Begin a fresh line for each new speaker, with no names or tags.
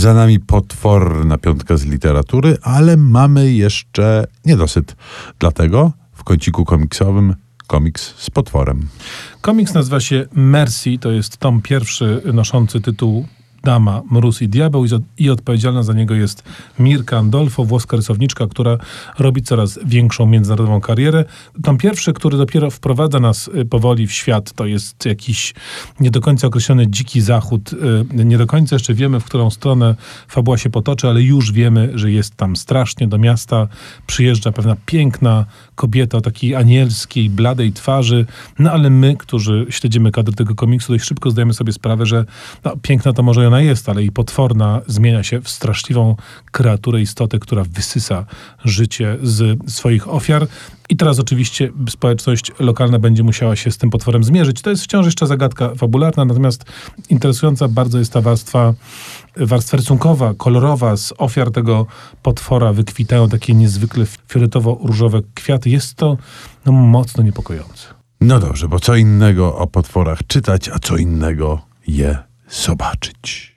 Za nami potworna piątka z literatury, ale mamy jeszcze niedosyt. Dlatego w kąciku komiksowym komiks z potworem.
Komiks nazywa się Mercy, to jest tom pierwszy noszący tytuł Dama, Mróz i Diabeł i, odpowiedzialna za niego jest Mirka Andolfo, włoska rysowniczka, która robi coraz większą międzynarodową karierę. Tom pierwszy, który dopiero wprowadza nas y, powoli w świat, to jest jakiś nie do końca określony dziki zachód. Y, Nie do końca jeszcze wiemy, w którą stronę fabuła się potoczy, ale już wiemy, że jest tam strasznie. Do miasta przyjeżdża pewna piękna kobieta o takiej anielskiej, bladej twarzy. No ale my, którzy śledzimy kadry tego komiksu, dość szybko zdajemy sobie sprawę, że no, piękna to może ona jest, ale i potworna zmienia się w straszliwą kreaturę, istotę, która wysysa życie z swoich ofiar. I teraz oczywiście społeczność lokalna będzie musiała się z tym potworem zmierzyć. To jest wciąż jeszcze zagadka fabularna, natomiast interesująca bardzo jest ta warstwa, warstwa rysunkowa, kolorowa. Z ofiar tego potwora wykwitają takie niezwykle fioletowo-różowe kwiaty. Jest to no, mocno niepokojące.
No dobrze, bo co innego o potworach czytać, a co innego je zobaczyć.